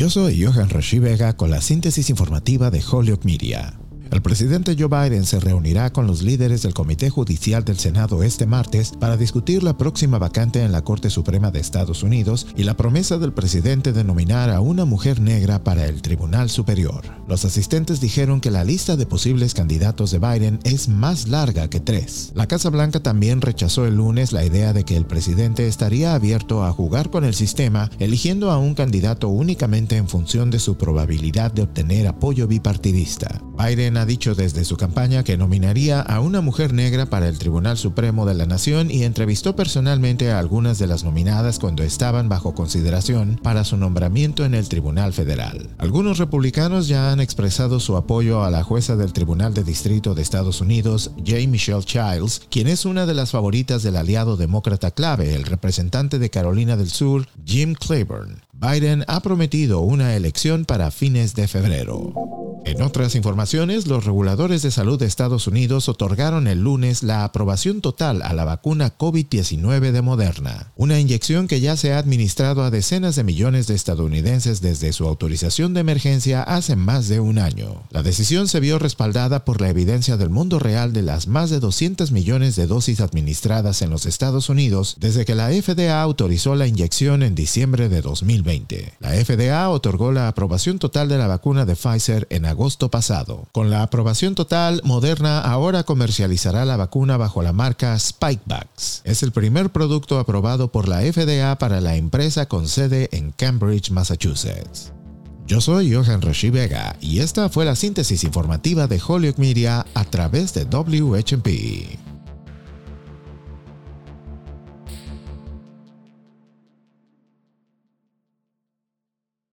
Yo soy Johan Rashi Vega con la síntesis informativa de Holyoke Media. El presidente Joe Biden se reunirá con los líderes del Comité Judicial del Senado este martes para discutir la próxima vacante en la Corte Suprema de Estados Unidos y la promesa del presidente de nominar a una mujer negra para el Tribunal Superior. Los asistentes dijeron que la lista de posibles candidatos de Biden es más larga que tres. La Casa Blanca también rechazó el lunes la idea de que el presidente estaría abierto a jugar con el sistema, eligiendo a un candidato únicamente en función de su probabilidad de obtener apoyo bipartidista. Biden ha dicho desde su campaña que nominaría a una mujer negra para el Tribunal Supremo de la Nación y entrevistó personalmente a algunas de las nominadas cuando estaban bajo consideración para su nombramiento en el Tribunal Federal. Algunos republicanos ya han expresado su apoyo a la jueza del Tribunal de Distrito de Estados Unidos, J. Michelle Childs, quien es una de las favoritas del aliado demócrata clave, el representante de Carolina del Sur, Jim Claiborne. Biden ha prometido una elección para fines de febrero. En otras informaciones, los reguladores de salud de Estados Unidos otorgaron el lunes la aprobación total a la vacuna COVID-19 de Moderna, una inyección que ya se ha administrado a decenas de millones de estadounidenses desde su autorización de emergencia hace más de un año. La decisión se vio respaldada por la evidencia del mundo real de las más de 200 millones de dosis administradas en los Estados Unidos desde que la FDA autorizó la inyección en diciembre de 2020. La FDA otorgó la aprobación total de la vacuna de Pfizer en agosto pasado. Con la aprobación total, Moderna ahora comercializará la vacuna bajo la marca Spikevax. Es el primer producto aprobado por la FDA para la empresa con sede en Cambridge, Massachusetts. Yo soy Johan Rashi Vega y esta fue la síntesis informativa de Holyoke Media a través de WHP.